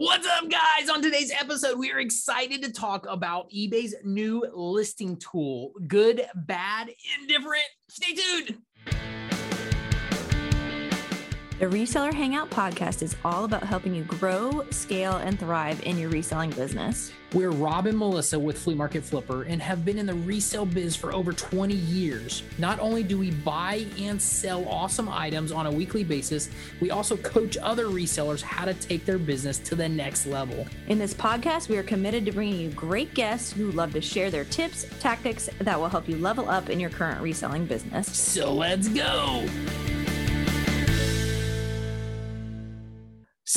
What's up, guys? On today's episode, we are excited to talk about eBay's new listing tool. Good, bad, indifferent. Stay tuned. The Reseller Hangout podcast is all about helping you grow, scale, and thrive in your reselling business. We're Rob and Melissa with Flea Market Flipper and have been in the resale biz for over 20 years. Not only do we buy and sell awesome items on a weekly basis, we also coach other resellers how to take their business to the next level. In this podcast, we are committed to bringing you great guests who love to share their tips, tactics that will help you level up in your current reselling business. So let's go.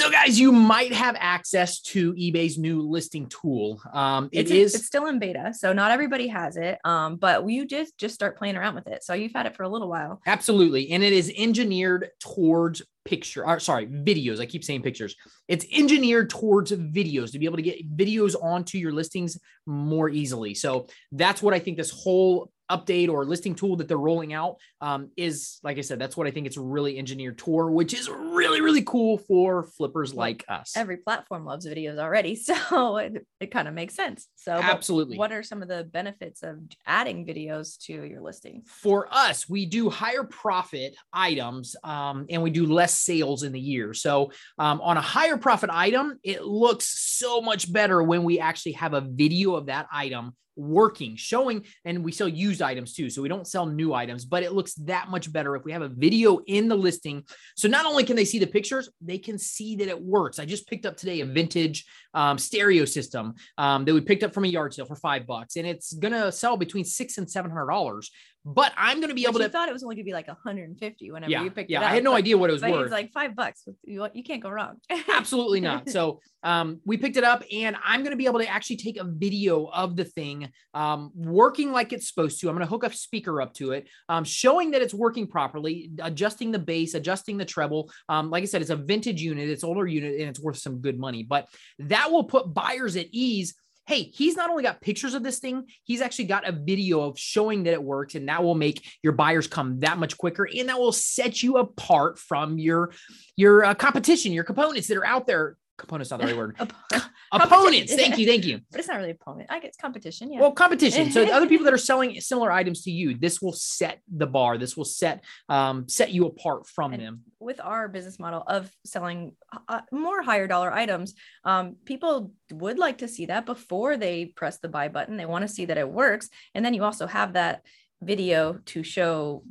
So, guys, you might have access to eBay's new listing tool. Um, it it's, is- it's still in beta, so not everybody has it. Um, but you just just start playing around with it. So you've had it for a little while. absolutely, and it is engineered towards picture. Or sorry, videos. I keep saying pictures. It's engineered towards videos to be able to get videos onto your listings more easily. So that's what I think this whole update or listing tool that they're rolling out um, is like I said, that's what I think it's really engineered toward, which is really, really cool for flippers like us. Every platform loves videos already, so it, it kind of makes sense. So, Absolutely. what are some of the benefits of adding videos to your listing? for us, we do higher profit items um, and we do less sales in the year. So, um, on a higher profit item, it looks so much better when we actually have a video of that item working, showing, and we sell used items too. So, we don't sell new items, but it looks that much better if we have a video in the listing. So, not only can they see the pictures, they can see that it works. I just picked up today a vintage um, stereo system um, that we picked up from a yard sale for five bucks, and it's gonna sell between six and seven hundred dollars. But I'm gonna be But able you to. thought it was only gonna be like 150 whenever Yeah, you picked yeah. it up. I had no but- idea what it was worth. it's like five bucks. You, you can't go wrong. Absolutely not. So um, we picked it up, and I'm going to be able to actually take a video of the thing um, working like it's supposed to. I'm going to hook a speaker up to it, um, showing that it's working properly, adjusting the bass, adjusting the treble. Um, like I said, it's a vintage unit, it's older unit, and it's worth some good money. But that will put buyers at ease. Hey, he's not only got pictures of this thing, he's actually got a video of showing that it works, and that will make your buyers come that much quicker, and that will set you apart from your your uh, competition, your components that are out there. Components not the right word. Op- Opponents. Thank you. Thank you. but it's not really opponent. I guess competition. Yeah. Well, competition. So other people that are selling similar items to you, this will set the bar. This will set um, set you apart from And- them. with our business model of selling uh, more higher dollar items, um, people would like to see that before they press the buy button. They want to see that it works, and then you also have that video to show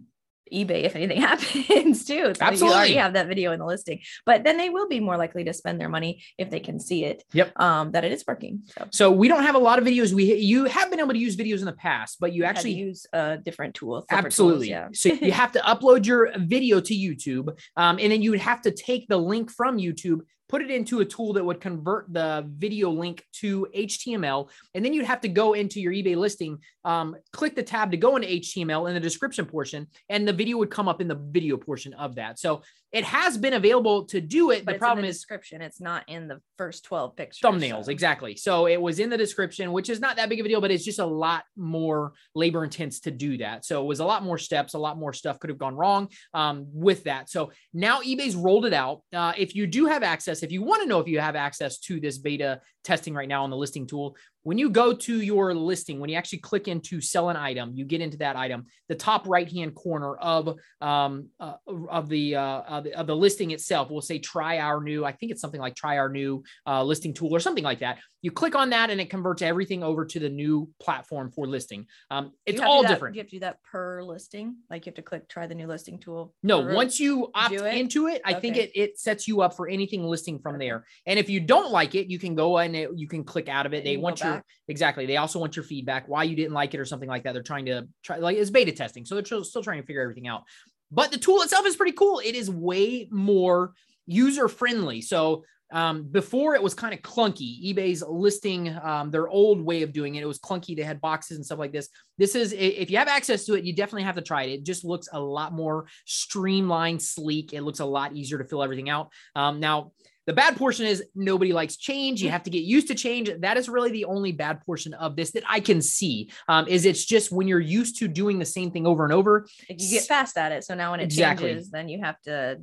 eBay if anything happens too. So You Absolutely. already have that video in the listing, but then they will be more likely to spend their money if they can see it. Yep. Um, that it is working. So So we don't have a lot of videos. We you have been able to use videos in the past, but you actually use a different tool. flipper tools, Absolutely. yeah. so you have to upload your video to YouTube, um, and then you would have to take the link from YouTube, put it into a tool that would convert the video link to HTML, and then you'd have to go into your eBay listing, um, click the tab to go into HTML in the description portion, and the video would come up in the video portion of that. So it has been available to do it. But the problem the is description. It's not in the first 12 pictures. thumbnails so- exactly so it was in the description which is not that big of a deal but it's just a lot more labor intense to do that so it was a lot more steps a lot more stuff could have gone wrong um, with that so now ebay's rolled it out uh, if you do have access if you want to know if you have access to this beta testing right now on the listing tool when you go to your listing when you actually click into sell an item you get into that item the top right hand corner of um, uh, of the, uh, of the of the listing itself will say try our new i think it's something like try our new uh, listing tool or something like that. You click on that and it converts everything over to the new platform for listing. Um, it's you do all that- different. You have to do that per listing? Like you have to click try the new listing tool? No, once you opt it? into it, I think it it sets you up for anything listing from Okay. there. And if you don't like it, you can go and it, you can click out of it. And They want go your exactly. They also want your feedback, why you didn't like it or something like that. They're trying to try like it's beta testing, so they're still trying to figure everything out. But the tool itself is pretty cool. It is way more user friendly. So um, before it was kind of clunky. eBay's listing um, their old way of doing it. It was clunky. They had boxes and stuff like this. This is if you have access to it, you definitely have to try it. It just looks a lot more streamlined, sleek. It looks a lot easier to fill everything out. Um, now, the bad portion is nobody likes change. You have to get used to change. That is really the only bad portion of this that I can see. Um, is it's just when you're used to doing the same thing over and over. You get fast at it. So now when it Exactly. changes, then you have to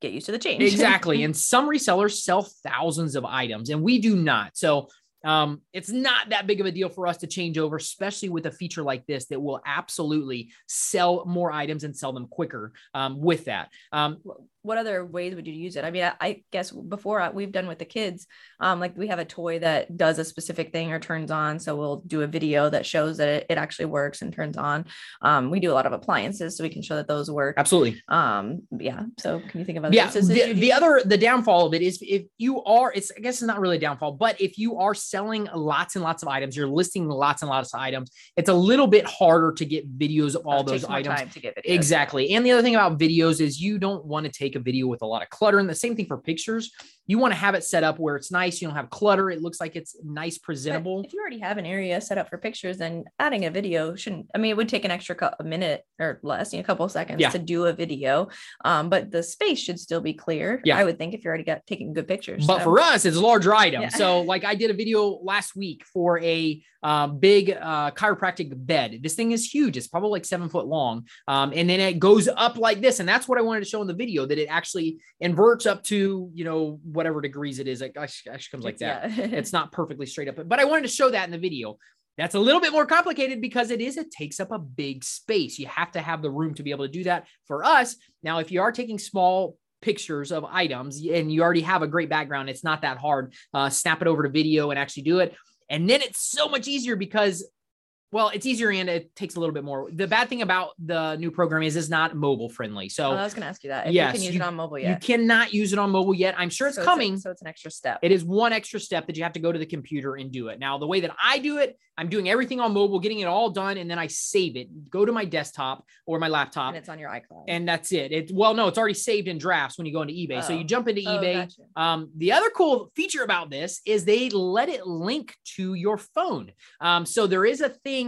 get used to the change. exactly. And some resellers sell thousands of items, and we do not. So um, it's not that big of a deal for us to change over, especially with a feature like this that will absolutely sell more items and sell them quicker um, with that. Um, what other ways would you use it? I mean, I, I guess before I, we've done with the kids, um, like we have a toy that does a specific thing or turns on. So we'll do a video that shows that it, it actually works and turns on. Um, we do a lot of appliances, so we can show that those work. Absolutely. Um, yeah. So can you think of other yeah, the, the other the downfall of it is if you are, it's I guess it's not really a downfall, but if you are selling lots and lots of items, you're listing lots and lots of items, it's a little bit harder to get videos of all Uh, those items. time to get videos. Exactly. And the other thing about videos is you don't want to take a video with a lot of clutter. And the same thing for pictures. You want to have it set up where it's nice. You don't have clutter. It looks like it's nice, But presentable. if you already have an area set up for pictures, then adding a video shouldn't. I mean, it would take an extra cou- a minute or less, you know, a couple of seconds Yeah. to do a video. Um, but the space should still be clear. Yeah. I would think if you already got taking good pictures. But so- for us, it's a larger item. Yeah. So, like, I did a video last week for a uh, big uh, chiropractic bed. This thing is huge. It's probably like seven foot long, um, and then it goes up like this. And that's what I wanted to show in the video that it actually inverts up to you know whatever degrees it is. It actually, comes like that. It's- yeah. it's not perfectly straight up, but I wanted to show that in the video. That's a little bit more complicated because it is, it takes up a big space. You have to have the room to be able to do that. For us, now, if you are taking small pictures of items and you already have a great background, it's not that hard. Uh, snap it over to video and actually do it. And then it's so much easier because well, it's easier and it takes a little bit more. The bad thing about the new program is it's not mobile friendly. So Oh, I was going to ask you that. If yes, you can use you- it on mobile yet. you cannot use it on mobile yet. I'm sure it's So a- coming. so it's an extra step. It is one extra step that you have to go to the computer and do it. Now, the way that I do it, I'm doing everything on mobile, getting it all done, and then I save it. Go to my desktop or my laptop, and it's on your iCloud. and that's it. It well, no, it's already saved in drafts when you go into eBay. So Oh. you jump into Oh, eBay. gotcha. Um, the other cool feature about this is they let it link to your phone. Um, so there is a thing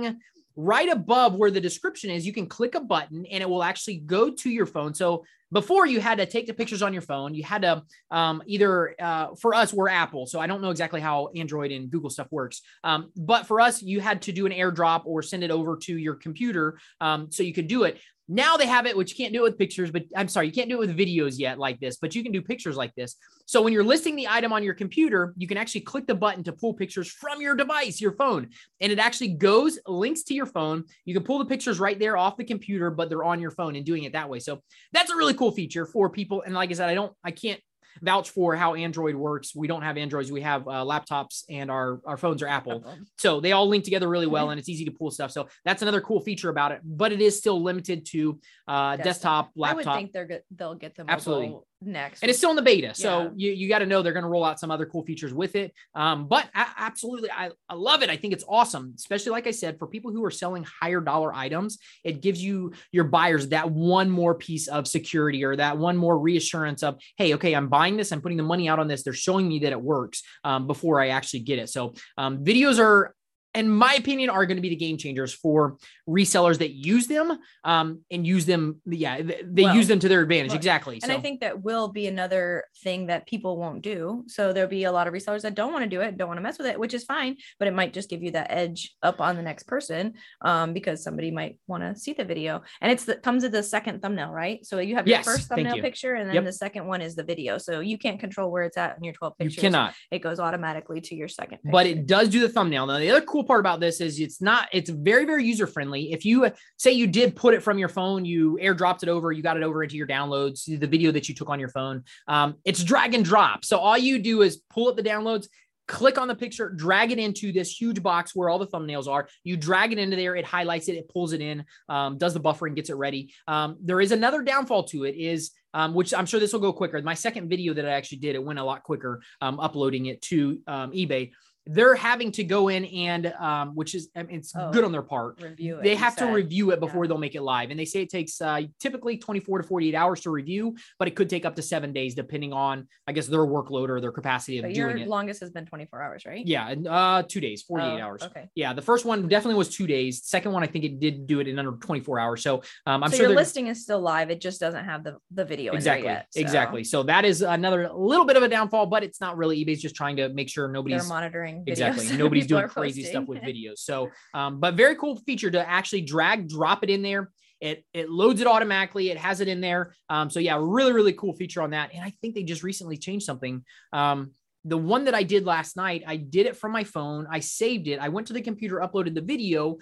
right above where the description is. You can click a button and it will actually go to your phone. So before you had to take the pictures on your phone, you had to um, either uh, for us we're Apple, so I don't know exactly how Android and Google stuff works. Um, but for us, you had to do an AirDrop or send it over to your computer um, so you could do it. Now they have it, which you can't do it with pictures, but I'm sorry, you can't do it with videos yet like this, but you can do pictures like this. So when you're listing the item on your computer, you can actually click the button to pull pictures from your device, your phone, and it actually goes, links to your phone. You can pull the pictures right there off the computer, but they're on your phone and doing it that way. So that's a really cool feature for people. And like I said, I don't, I can't vouch for how Android works. We don't have Androids. We have uh, laptops and our, our phones are Apple. So they all link together really well and it's easy to pull stuff. So that's another cool feature about it, but it is still limited to uh, desktop, laptop I would think they're good. They'll get them Absolutely. Next. and it's still in the beta. So you, you got to know they're going to roll out some other cool features with it. Um, but absolutely, I, I love it. I think it's awesome, especially like I said, for people who are selling higher dollar items, it gives you your buyers that one more piece of security or that one more reassurance of, hey, okay, I'm buying this, I'm putting the money out on this. They're showing me that it works um, before I actually get it. So um, videos are in my opinion, are going to be the game changers for resellers that use them um, and use them. Yeah, they, Well, use them to their advantage. well, exactly. And I think that will be another thing that people won't do. So there'll be a lot of resellers that don't want to do it, don't want to mess with it, which is fine, but it might just give you that edge up on the next person um, because somebody might want to see the video. And it's the comes with the second thumbnail, right? So you have your Yes, first thumbnail picture, and then Yep. the second one is the video. So you can't control where it's at in your 12 pictures. you cannot. It goes automatically to your second. Picture. but it does do the thumbnail. Now, the other cool part about this is it's not, it's very, very user friendly. If you uh, say you did put it from your phone, you airdropped it over, you got it over into your downloads, the video that you took on your phone, um, it's drag and drop. So all you do is pull up the downloads, click on the picture, drag it into this huge box where all the thumbnails are. You drag it into there, it highlights it, it pulls it in, um, does the buffering, gets it ready. Um, there is another downfall to it is, um, which I'm sure this will go quicker. My second video that I actually did, it went a lot quicker um, uploading it to um, eBay. They're having to go in and, um, which is, I mean, it's Oh, good on their part. review it. They have to review it before Yeah. they'll make it live. And they say it takes uh, typically 24 to 48 hours to review, but it could take up to seven days depending on, I guess, their workload or their capacity of But your doing it. longest has been 24 hours, right? Yeah, and, uh, two days, 48 Oh, hours. Okay. Yeah, the first one definitely was two days. Second one, I think it did do it in under 24 hours. So um, I'm so sure your listing is still live. It just doesn't have the, the video in there exactly, yet. so exactly. So that is another little bit of a downfall, but it's not really. eBay's just trying to make sure nobody's They're nobody's videos exactly nobody's doing crazy stuff with videos. So, um, but very cool feature to actually drag, drop it in there. It it loads it automatically. It has it in there. Um, so yeah, really really cool feature on that. And I think they just recently changed something. Um, the one that I did last night, I did it from my phone. I saved it. I went to the computer, uploaded the video,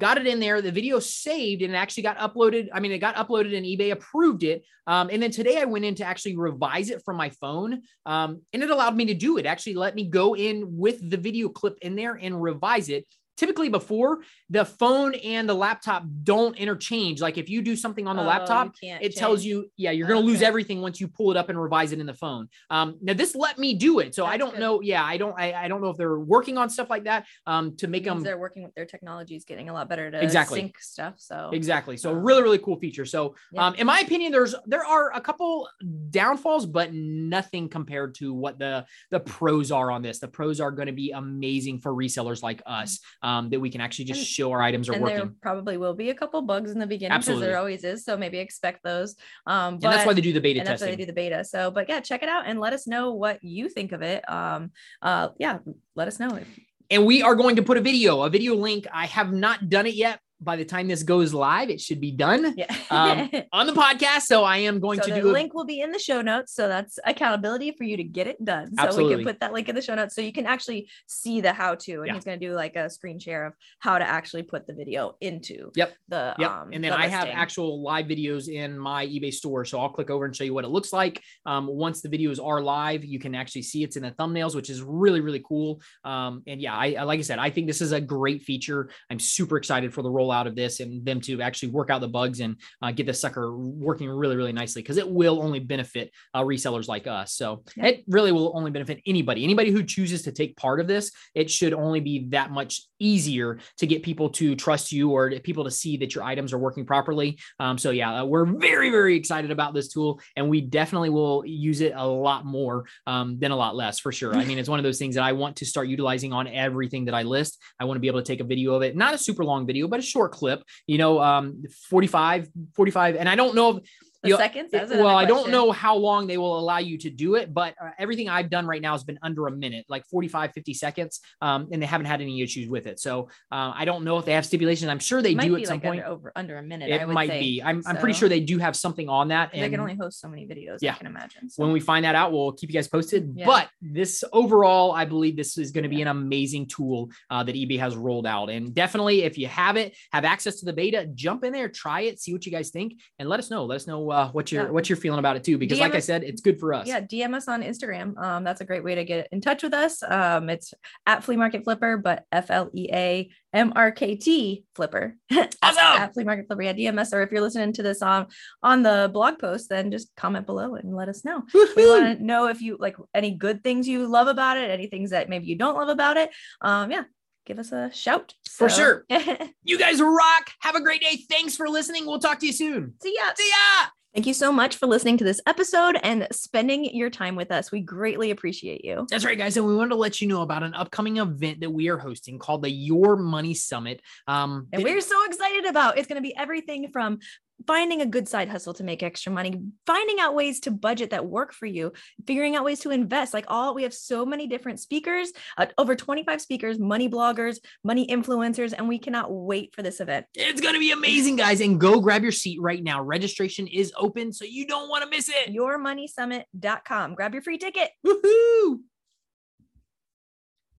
got it in there. The video saved and it actually got uploaded. I mean, it got uploaded and eBay approved it. Um, and then today I went in to actually revise it from my phone. Um, and it allowed me to do it. Actually, let me go in with the video clip in there and revise it typically before the phone and the laptop don't interchange. Like if you do something on the oh, laptop, it change. tells you, yeah, you're going to okay. lose everything once you pull it up and revise it in the phone. Um, now this let me do it. So That's I don't good. know. Yeah. I don't, I, I, don't know if they're working on stuff like that um, to make them. They're working with their technology is getting a lot better to exactly. sync stuff. So exactly. So um, really, really cool feature. So yeah. um, in my opinion, there's, there are a couple downfalls, but nothing compared to what the, the pros are on this. The pros are going to be amazing for resellers like us um, that we can actually just and, show our items are and working. There probably will be a couple bugs in the beginning because there always is. So maybe expect those. Um, but, and that's why they do the beta and testing. That's why they do the beta. So, but yeah, check it out and let us know what you think of it. Um, uh, yeah, let us know. If- And we are going to put a video, a video link. I have not done it yet, by the time this goes live, it should be done yeah. um, on the podcast. So I am going so to the do a link will be in the show notes. So that's accountability for you to get it done. So Absolutely. we can put that link in the show notes so you can actually see the how to. And yeah. he's going to do like a screen share of how to actually put the video into yep. the yep. Um, and then the I have actual live videos in my eBay store. So I'll click over and show you what it looks like. Um, once the videos are live, you can actually see it's in the thumbnails, which is really, really cool. Um, and yeah, I like I said, I think this is a great feature. I'm super excited for the rollout of this and them to actually work out the bugs and uh, get this sucker working really, really nicely because it will only benefit uh, resellers like us. So yeah. it really will only benefit anybody. Anybody who chooses to take part of this, it should only be that much easier to get people to trust you or people to see that your items are working properly. Um, so yeah, uh, we're very, very excited about this tool and we definitely will use it a lot more um, than a lot less for sure. I mean, it's one of those things that I want to start utilizing on everything that I list. I want to be able to take a video of it, not a super long video, but a short clip, you know, um, 45, 45. And I don't know if you seconds? well, I don't know how long they will allow you to do it, but uh, everything I've done right now has been under a minute, like 45, 50 seconds. Um, and they haven't had any issues with it. So uh, I don't know if they have stipulations. I'm sure they do at some like point. Under, over under a minute. It might say. be. I'm, so. I'm pretty sure they do have something on that. And they can only host so many videos. Yeah. I can imagine. So. When we find that out, we'll keep you guys posted. Yeah. But this overall, I believe this is going to be yeah. an amazing tool uh, that eBay has rolled out. And definitely, if you have it, have access to the beta, jump in there, try it, see what you guys think, and let us know. Let us know uh, what you're yeah. what you're feeling about it too, because DM like us, I said, it's good for us. Yeah, DM us on Instagram. Um, that's a great way to get in touch with us. Um, it's at Flea Market Flipper, but F L E A M R K T Flipper. Awesome. at Flea Market Flipper. Yeah, DM us, or if you're listening to this on on the blog post, then just comment below and let us know. Woo-hoo! We want to know if you like any good things you love about it, any things that maybe you don't love about it. Um, yeah, give us a shout. So. For sure. you guys rock. Have a great day. Thanks for listening. We'll talk to you soon. See ya. See ya. Thank you so much for listening to this episode and spending your time with us. We greatly appreciate you. That's right, guys. And we wanted to let you know about an upcoming event that we are hosting called the Your Money Summit. Um, and we're so excited about. It's going to be everything from finding a good side hustle to make extra money, finding out ways to budget that work for you, figuring out ways to invest. Like all, we have so many different speakers, uh, over 25 speakers, money bloggers, money influencers, and we cannot wait for this event. It's going to be amazing, guys. And go grab your seat right now. Registration is open, so you don't want to miss it. Yourmoneysummit.com. Grab your free ticket. Woohoo!